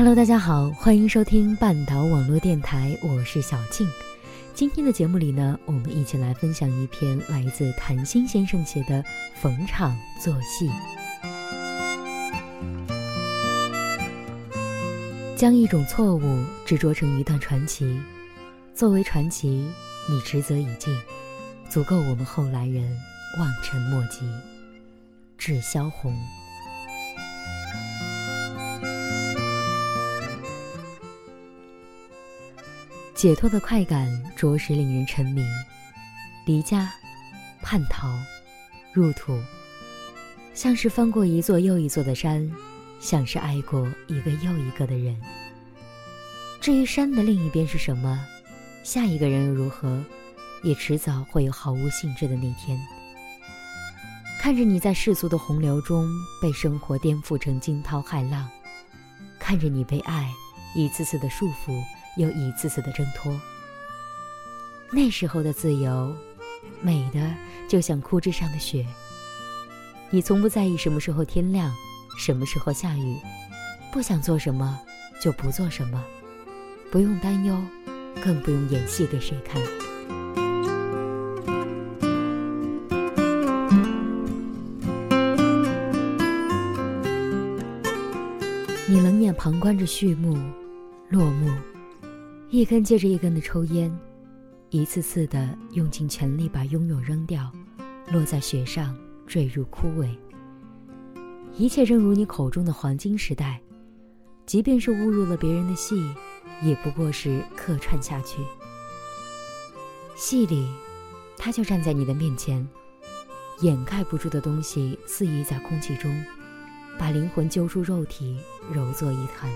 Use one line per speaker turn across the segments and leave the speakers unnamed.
Hello，大家好，欢迎收听半岛网络电台，我是小静。今天的节目里呢，我们一起来分享一篇来自谭鑫先生写的《逢场作戏》。将一种错误执着成一段传奇，作为传奇，你职责已尽，足够我们后来人望尘莫及。致萧红。解脱的快感着实令人沉迷。离家、叛逃、入土，像是翻过一座又一座的山，像是爱过一个又一个的人。至于山的另一边是什么，下一个人又如何，也迟早会有毫无兴致的那天。看着你在世俗的洪流中被生活颠覆成惊涛骇浪，看着你被爱一次次的束缚。又一次次的挣脱。那时候的自由，美的就像枯枝上的雪。你从不在意什么时候天亮，什么时候下雨，不想做什么就不做什么，不用担忧，更不用演戏给谁看。你冷眼旁观着序幕、落幕。一根接着一根的抽烟，一次次的用尽全力把拥有扔掉，落在雪上坠入枯萎。一切正如你口中的黄金时代，即便是误入了别人的戏，也不过是客串下去。戏里，他就站在你的面前，掩盖不住的东西肆意在空气中，把灵魂揪出肉体，揉作一团。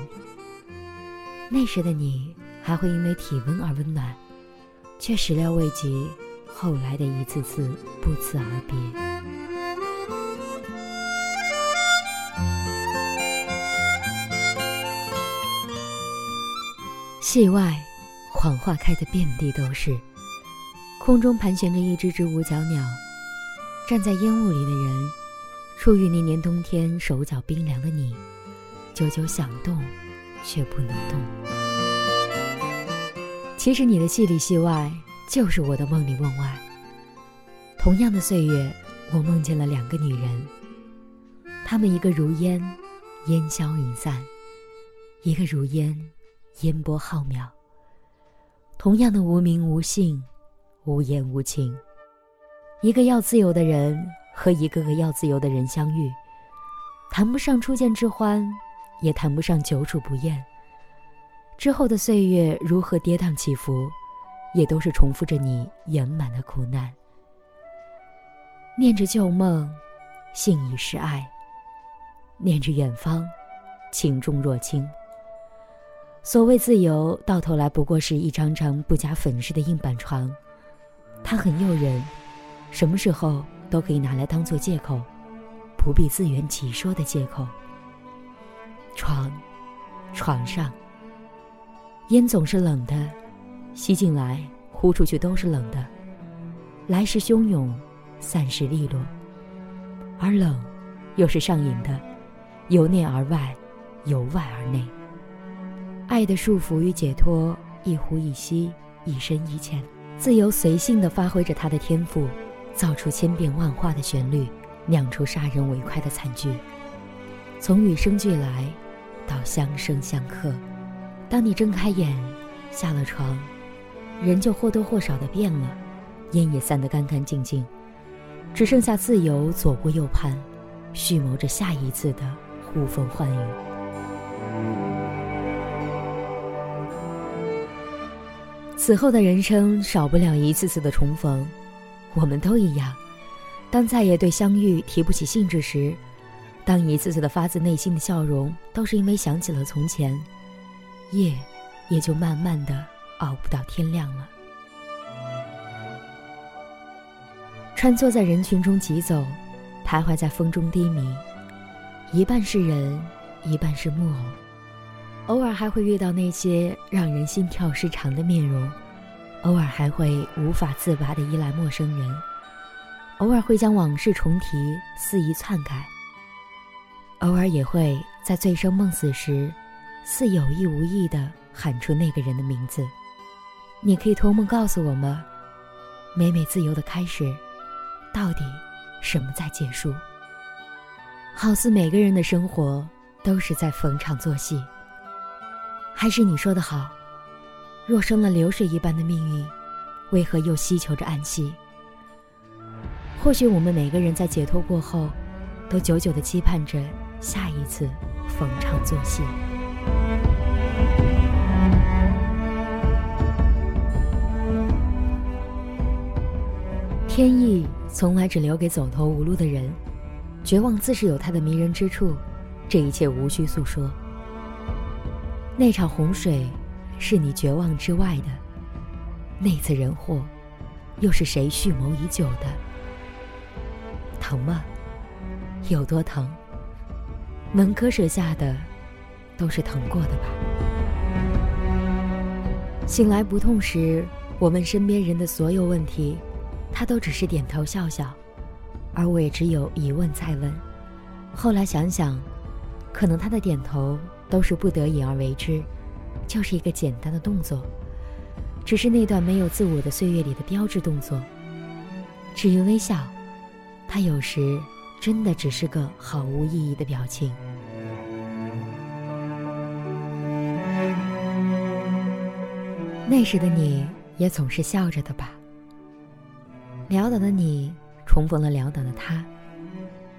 那时的你。还会因为体温而温暖，却始料未及后来的一次次不辞而别。戏外，谎话开得遍地都是，空中盘旋着一只只五角鸟。站在烟雾里的人，处于那年冬天手脚冰凉的你，久久想动，却不能动。其实你的戏里戏外，就是我的梦里梦外。同样的岁月，我梦见了两个女人，她们一个如烟，烟消云散；一个如烟，烟波浩渺。同样的无名无姓，无言无情。一个要自由的人和一个个要自由的人相遇，谈不上初见之欢，也谈不上久处不厌。之后的岁月如何跌宕起伏，也都是重复着你圆满的苦难。念着旧梦，信已是爱；念着远方，情重若轻。所谓自由，到头来不过是一张张不加粉饰的硬板床，它很诱人，什么时候都可以拿来当做借口，不必自圆其说的借口。床，床上。烟总是冷的，吸进来、呼出去都是冷的，来时汹涌，散时利落。而冷，又是上瘾的，由内而外，由外而内。爱的束缚与解脱，一呼一吸，一深一浅，自由随性的发挥着他的天赋，造出千变万化的旋律，酿出杀人为快的惨剧。从与生俱来，到相生相克。当你睁开眼，下了床，人就或多或少的变了，烟也散得干干净净，只剩下自由左顾右盼，蓄谋着下一次的呼风唤雨。此后的人生少不了一次次的重逢，我们都一样。当再也对相遇提不起兴致时，当一次次的发自内心的笑容都是因为想起了从前。夜，也就慢慢的熬不到天亮了。穿梭在人群中疾走，徘徊在风中低迷，一半是人，一半是木偶。偶尔还会遇到那些让人心跳失常的面容，偶尔还会无法自拔的依赖陌生人，偶尔会将往事重提，肆意篡改，偶尔也会在醉生梦死时。似有意无意的喊出那个人的名字。你可以托梦告诉我吗？美美自由的开始，到底什么在结束？好似每个人的生活都是在逢场作戏。还是你说的好，若生了流水一般的命运，为何又希求着安息？或许我们每个人在解脱过后，都久久的期盼着下一次逢场作戏。天意从来只留给走投无路的人，绝望自是有它的迷人之处，这一切无需诉说。那场洪水，是你绝望之外的；那次人祸，又是谁蓄谋已久的？疼吗？有多疼？能割舍下的，都是疼过的吧。醒来不痛时，我问身边人的所有问题。他都只是点头笑笑，而我也只有一问再问。后来想想，可能他的点头都是不得已而为之，就是一个简单的动作，只是那段没有自我的岁月里的标志动作。至于微笑，他有时真的只是个毫无意义的表情。那时的你也总是笑着的吧？潦倒的你重逢了潦倒的他，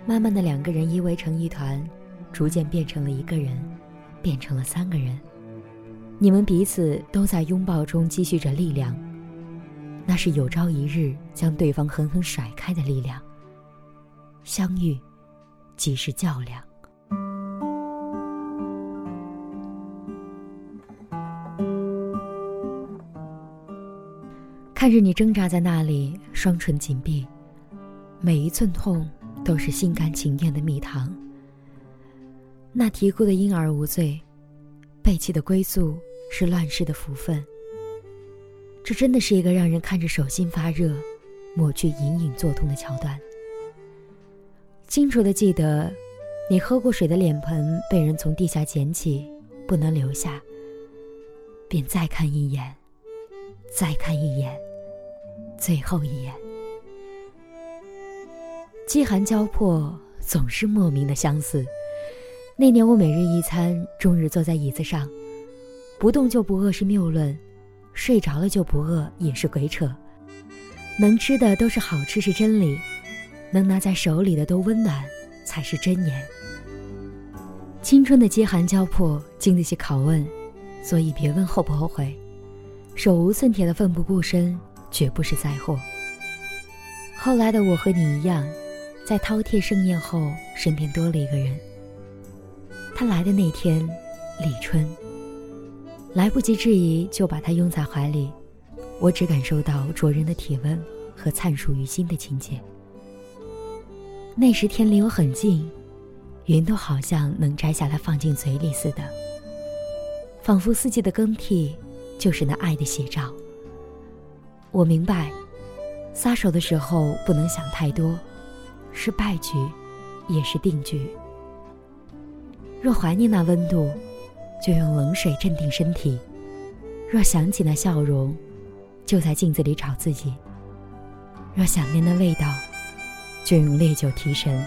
慢慢的两个人依偎成一团，逐渐变成了一个人，变成了三个人。你们彼此都在拥抱中积蓄着力量，那是有朝一日将对方狠狠甩开的力量。相遇，即是较量。看着你挣扎在那里，双唇紧闭，每一寸痛都是心甘情愿的蜜糖。那啼哭的婴儿无罪，背弃的归宿是乱世的福分。这真的是一个让人看着手心发热、抹去隐隐作痛的桥段。清楚的记得，你喝过水的脸盆被人从地下捡起，不能留下，便再看一眼，再看一眼。最后一眼，饥寒交迫，总是莫名的相似。那年我每日一餐，终日坐在椅子上，不动就不饿是谬论，睡着了就不饿也是鬼扯。能吃的都是好吃是真理，能拿在手里的都温暖才是真言。青春的饥寒交迫经得起拷问，所以别问后不后悔。手无寸铁的奋不顾身。绝不是灾祸。后来的我和你一样，在饕餮盛宴后，身边多了一个人。他来的那天，立春。来不及质疑，就把他拥在怀里。我只感受到灼人的体温和灿熟于心的情节。那时天离我很近，云都好像能摘下来放进嘴里似的，仿佛四季的更替，就是那爱的写照。我明白，撒手的时候不能想太多，是败局，也是定局。若怀念那温度，就用冷水镇定身体；若想起那笑容，就在镜子里找自己；若想念那味道，就用烈酒提神。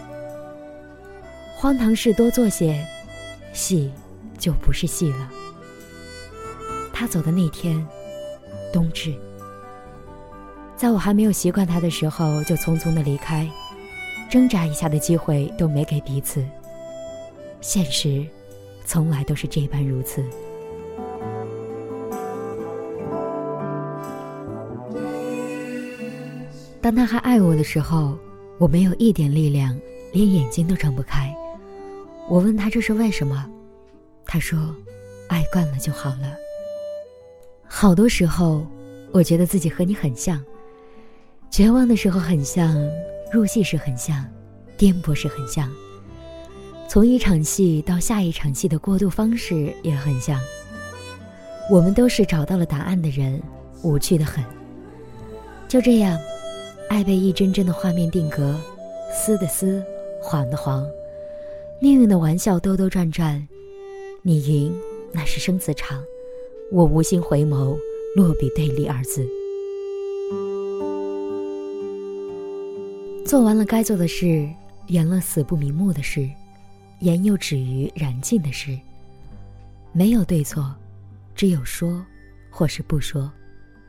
荒唐事多做些，戏就不是戏了。他走的那天，冬至。在我还没有习惯他的时候，就匆匆的离开，挣扎一下的机会都没给彼此。现实，从来都是这般如此。当他还爱我的时候，我没有一点力量，连眼睛都睁不开。我问他这是为什么，他说：“爱惯了就好了。”好多时候，我觉得自己和你很像。绝望的时候很像，入戏时很像，颠簸时很像。从一场戏到下一场戏的过渡方式也很像。我们都是找到了答案的人，无趣的很。就这样，爱被一帧帧的画面定格，撕的撕，黄的黄。命运的玩笑兜兜转转，你赢，那是生死场，我无心回眸，落笔对立二字。做完了该做的事，圆了死不瞑目的事，言又止于燃尽的事。没有对错，只有说，或是不说，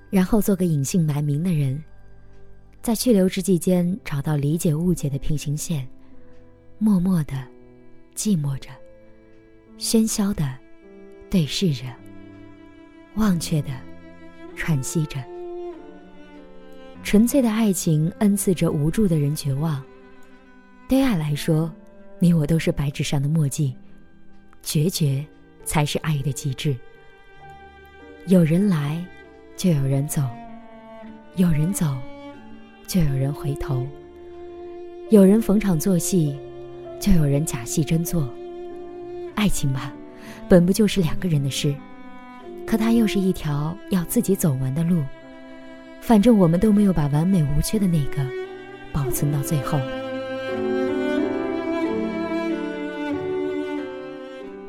然后做个隐姓埋名的人，在去留之际间找到理解误解的平行线，默默的，寂寞着，喧嚣的，对视着，忘却的，喘息着。纯粹的爱情恩赐着无助的人绝望。对爱来说，你我都是白纸上的墨迹，决绝才是爱的极致。有人来，就有人走；有人走，就有人回头；有人逢场作戏，就有人假戏真做。爱情吧，本不就是两个人的事，可它又是一条要自己走完的路。反正我们都没有把完美无缺的那个保存到最后。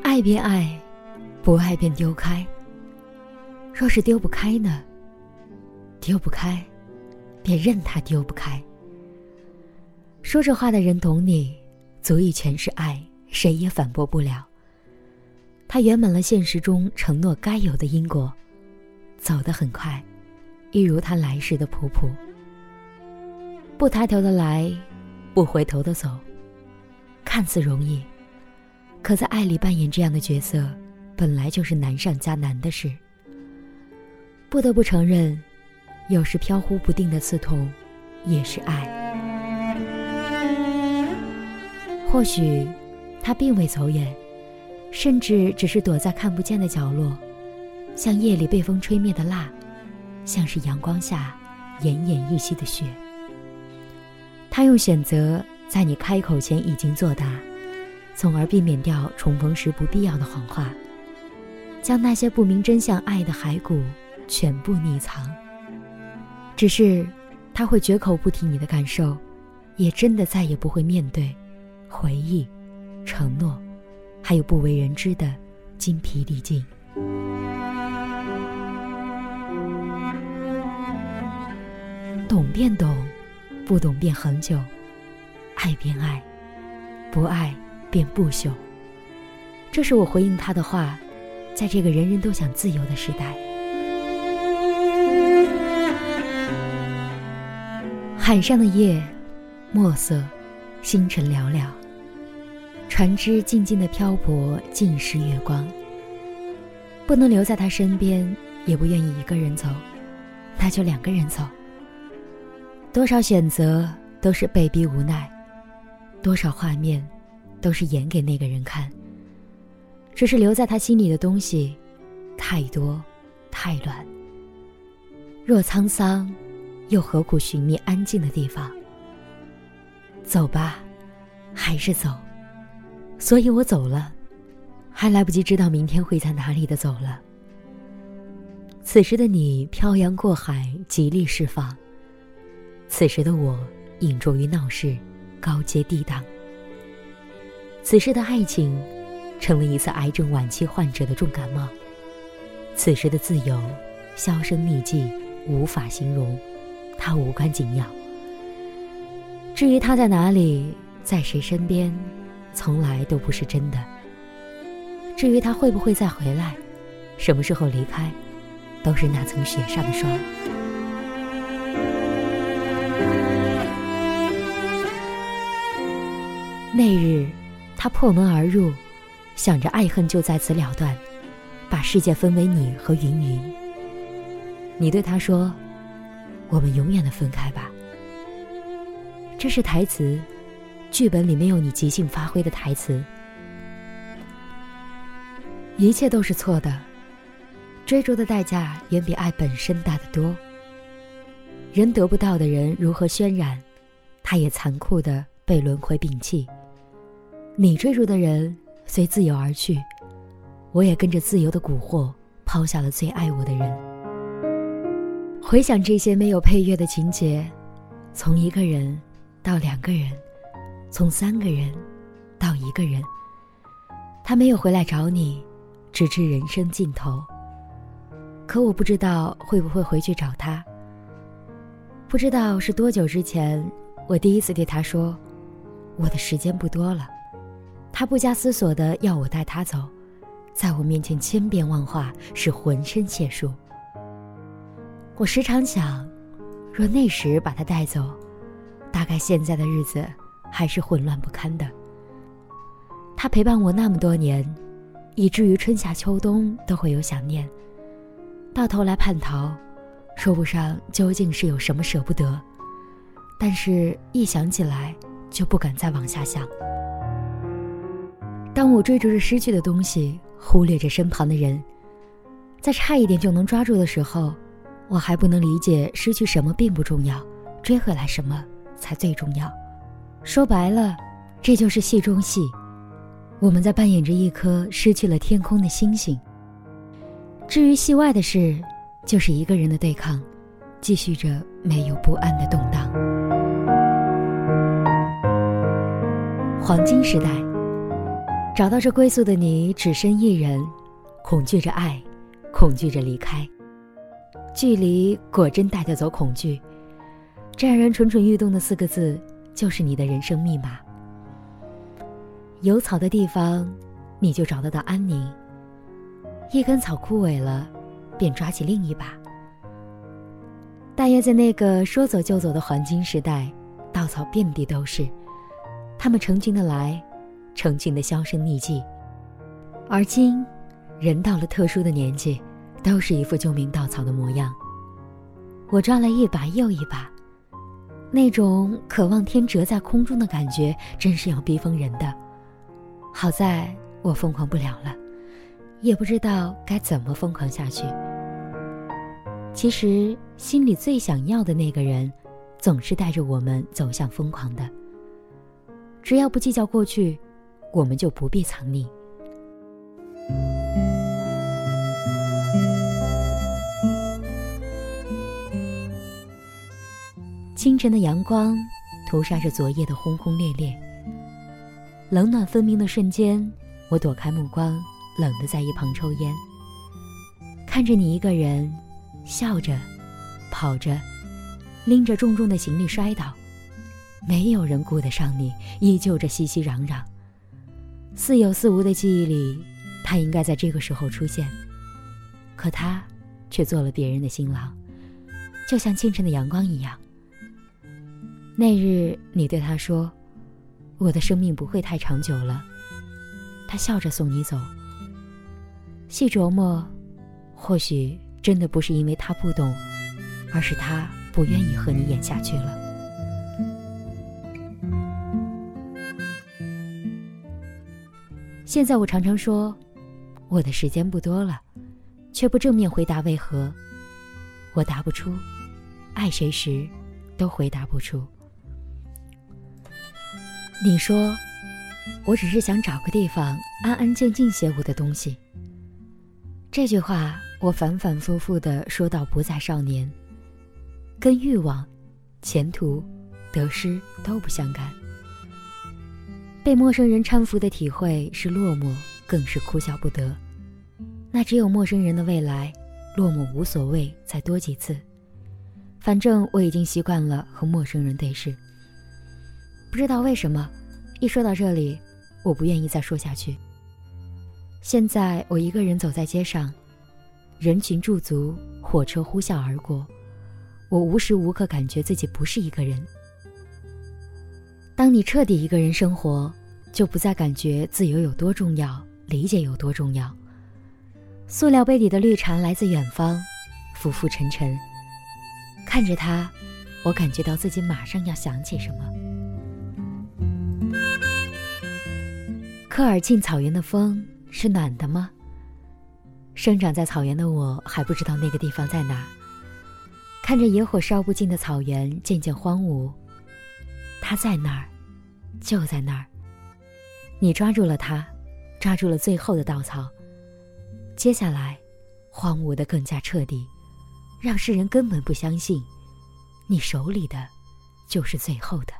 爱便爱，不爱便丢开。若是丢不开呢？丢不开，便任他丢不开。说这话的人懂你，足以诠释爱，谁也反驳不了。他圆满了现实中承诺该有的因果，走得很快。一如他来时的仆仆，不抬头的来，不回头的走，看似容易，可在爱里扮演这样的角色，本来就是难上加难的事。不得不承认，有时飘忽不定的刺痛，也是爱。或许，他并未走远，甚至只是躲在看不见的角落，像夜里被风吹灭的蜡。像是阳光下奄奄一息的雪。他用选择在你开口前已经作答，从而避免掉重逢时不必要的谎话，将那些不明真相爱的骸骨全部匿藏。只是他会绝口不提你的感受，也真的再也不会面对回忆、承诺，还有不为人知的精疲力尽。懂便懂，不懂便恒久；爱便爱，不爱便不朽。这是我回应他的话，在这个人人都想自由的时代。海上的夜，墨色，星辰寥寥，船只静静的漂泊，尽是月光。不能留在他身边，也不愿意一个人走，那就两个人走。多少选择都是被逼无奈，多少画面都是演给那个人看。只是留在他心里的东西太多，太乱。若沧桑，又何苦寻觅安静的地方？走吧，还是走。所以我走了，还来不及知道明天会在哪里的走了。此时的你漂洋过海，极力释放。此时的我，隐着于闹市，高阶低档。此时的爱情，成了一次癌症晚期患者的重感冒。此时的自由，销声匿迹，无法形容，他无关紧要。至于他在哪里，在谁身边，从来都不是真的。至于他会不会再回来，什么时候离开，都是那层雪上的霜。那日，他破门而入，想着爱恨就在此了断，把世界分为你和云云。你对他说：“我们永远的分开吧。”这是台词，剧本里没有你即兴发挥的台词。一切都是错的，追逐的代价远比爱本身大得多。人得不到的人如何渲染，他也残酷的被轮回摒弃。你追逐的人随自由而去，我也跟着自由的蛊惑抛下了最爱我的人。回想这些没有配乐的情节，从一个人到两个人，从三个人到一个人，他没有回来找你，直至人生尽头。可我不知道会不会回去找他。不知道是多久之前，我第一次对他说：“我的时间不多了。”他不加思索的要我带他走，在我面前千变万化，是浑身解数。我时常想，若那时把他带走，大概现在的日子还是混乱不堪的。他陪伴我那么多年，以至于春夏秋冬都会有想念。到头来叛逃，说不上究竟是有什么舍不得，但是一想起来就不敢再往下想。当我追逐着失去的东西，忽略着身旁的人，在差一点就能抓住的时候，我还不能理解失去什么并不重要，追回来什么才最重要。说白了，这就是戏中戏。我们在扮演着一颗失去了天空的星星。至于戏外的事，就是一个人的对抗，继续着没有不安的动荡。黄金时代，找到这归宿的你，只身一人，恐惧着爱，恐惧着离开。距离果真带得走恐惧，这让人蠢蠢欲动的四个字，就是你的人生密码。有草的地方，你就找得到安宁。一根草枯萎了，便抓起另一把。大约在那个说走就走的黄金时代，稻草遍地都是，它们成群的来，成群的销声匿迹。而今，人到了特殊的年纪，都是一副救命稻草的模样。我抓了一把又一把，那种渴望天折在空中的感觉，真是要逼疯人的。好在我疯狂不了了。也不知道该怎么疯狂下去。其实，心里最想要的那个人，总是带着我们走向疯狂的。只要不计较过去，我们就不必藏匿。清晨的阳光，涂杀着昨夜的轰轰烈烈。冷暖分明的瞬间，我躲开目光。冷的在一旁抽烟，看着你一个人笑着、跑着，拎着重重的行李摔倒，没有人顾得上你，依旧着熙熙攘攘。似有似无的记忆里，他应该在这个时候出现，可他却做了别人的新郎，就像清晨的阳光一样。那日你对他说：“我的生命不会太长久了。”他笑着送你走。细琢磨，或许真的不是因为他不懂，而是他不愿意和你演下去了。现在我常常说，我的时间不多了，却不正面回答为何。我答不出，爱谁时，都回答不出。你说，我只是想找个地方安安静静写我的东西。这句话我反反复复的说到不再少年，跟欲望、前途、得失都不相干。被陌生人搀扶的体会是落寞，更是哭笑不得。那只有陌生人的未来，落寞无所谓，再多几次。反正我已经习惯了和陌生人对视。不知道为什么，一说到这里，我不愿意再说下去。现在我一个人走在街上，人群驻足，火车呼啸而过，我无时无刻感觉自己不是一个人。当你彻底一个人生活，就不再感觉自由有多重要，理解有多重要。塑料杯里的绿茶来自远方，浮浮沉沉。看着它，我感觉到自己马上要想起什么。科尔沁草原的风。是暖的吗？生长在草原的我还不知道那个地方在哪。看着野火烧不尽的草原渐渐荒芜，它在那儿，就在那儿。你抓住了它，抓住了最后的稻草。接下来，荒芜的更加彻底，让世人根本不相信，你手里的，就是最后的。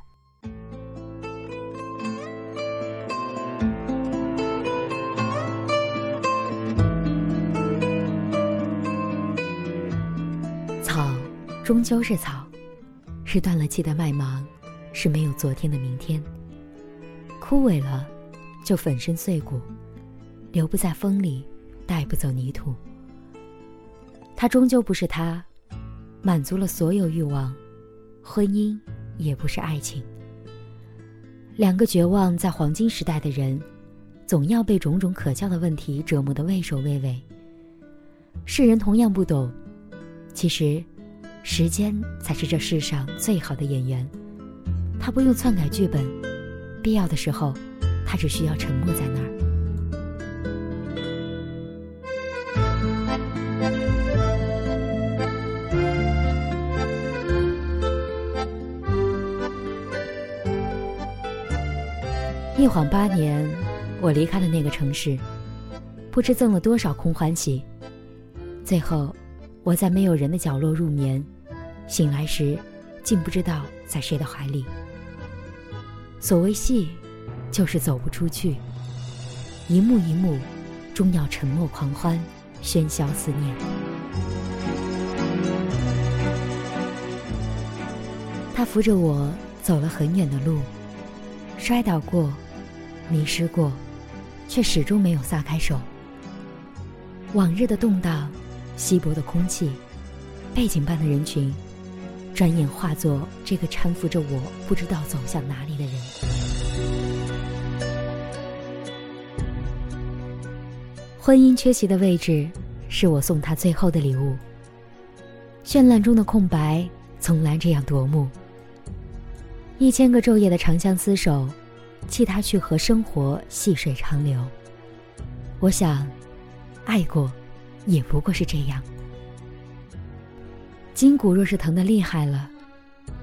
终究是草，是断了气的麦芒，是没有昨天的明天。枯萎了，就粉身碎骨，留不在风里，带不走泥土。他终究不是他，满足了所有欲望，婚姻也不是爱情。两个绝望在黄金时代的人，总要被种种可笑的问题折磨得畏首畏尾。世人同样不懂，其实，时间才是这世上最好的演员。他不用篡改剧本，必要的时候，他只需要沉默在那儿。一晃八年，我离开了那个城市，不知赠了多少空欢喜。最后，我在没有人的角落入眠，醒来时，竟不知道在谁的怀里。所谓戏，就是走不出去，一幕一幕，终要沉默狂欢，喧嚣思念。他扶着我走了很远的路，摔倒过。迷失过，却始终没有撒开手。往日的动荡，稀薄的空气，背景般的人群，转眼化作这个搀扶着我不知道走向哪里的人。婚姻缺席的位置，是我送他最后的礼物。绚烂中的空白，从来这样夺目。一千个昼夜的长相厮守。弃他去和生活细水长流。我想，爱过，也不过是这样。筋骨若是疼得厉害了，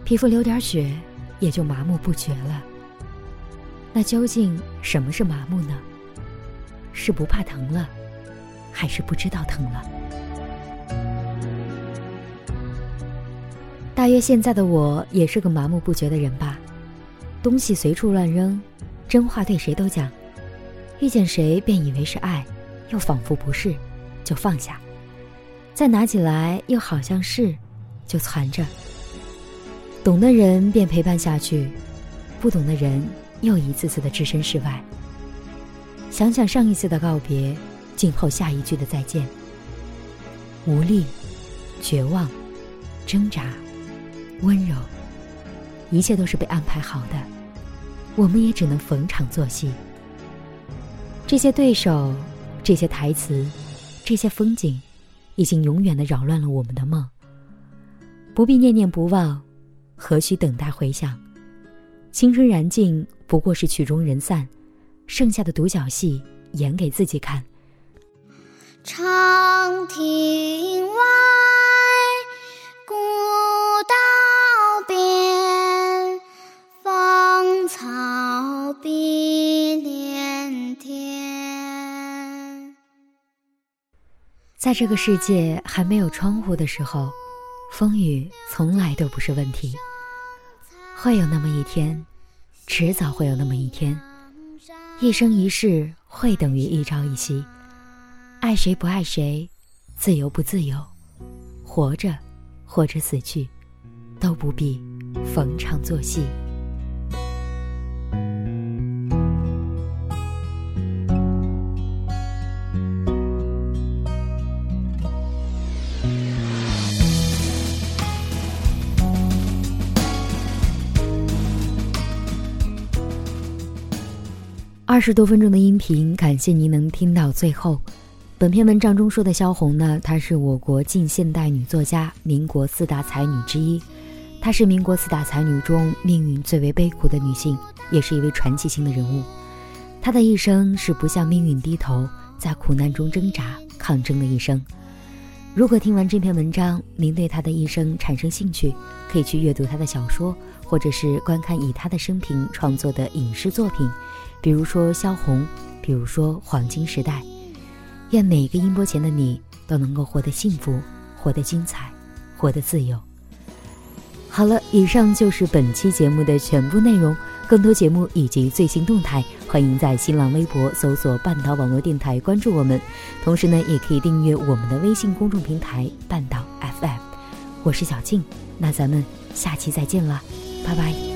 皮肤流点血也就麻木不觉了。那究竟什么是麻木呢？是不怕疼了，还是不知道疼了？大约现在的我也是个麻木不觉的人吧。东西随处乱扔，真话对谁都讲，遇见谁便以为是爱，又仿佛不是，就放下；再拿起来又好像是，就攒着。懂的人便陪伴下去，不懂的人又一次次的置身事外。想想上一次的告别，静候下一句的再见。无力、绝望、挣扎、温柔。一切都是被安排好的，我们也只能逢场作戏。这些对手，这些台词，这些风景，已经永远的扰乱了我们的梦。不必念念不忘，何须等待回响？青春燃尽，不过是曲终人散，剩下的独角戏演给自己看。
长亭
在这个世界还没有窗户的时候，风雨从来都不是问题。会有那么一天，迟早会有那么一天，一生一世会等于一朝一夕。爱谁不爱谁，自由不自由，活着或者死去，都不必逢场作戏。二十多分钟的音频，感谢您能听到最后。本篇文章中说的萧红呢，她是我国近现代女作家，民国四大才女之一。她是民国四大才女中命运最为悲苦的女性，也是一位传奇性的人物。她的一生是不向命运低头，在苦难中挣扎抗争的一生。如果听完这篇文章，您对她的一生产生兴趣，可以去阅读她的小说，或者是观看以她的生平创作的影视作品。比如说萧红，比如说黄金时代，愿每一个音波前的你都能够活得幸福，活得精彩，活得自由。好了，以上就是本期节目的全部内容。更多节目以及最新动态，欢迎在新浪微博搜索“半岛网络电台”关注我们。同时呢，也可以订阅我们的微信公众平台“半岛 FM”。我是小静，那咱们下期再见了，拜拜。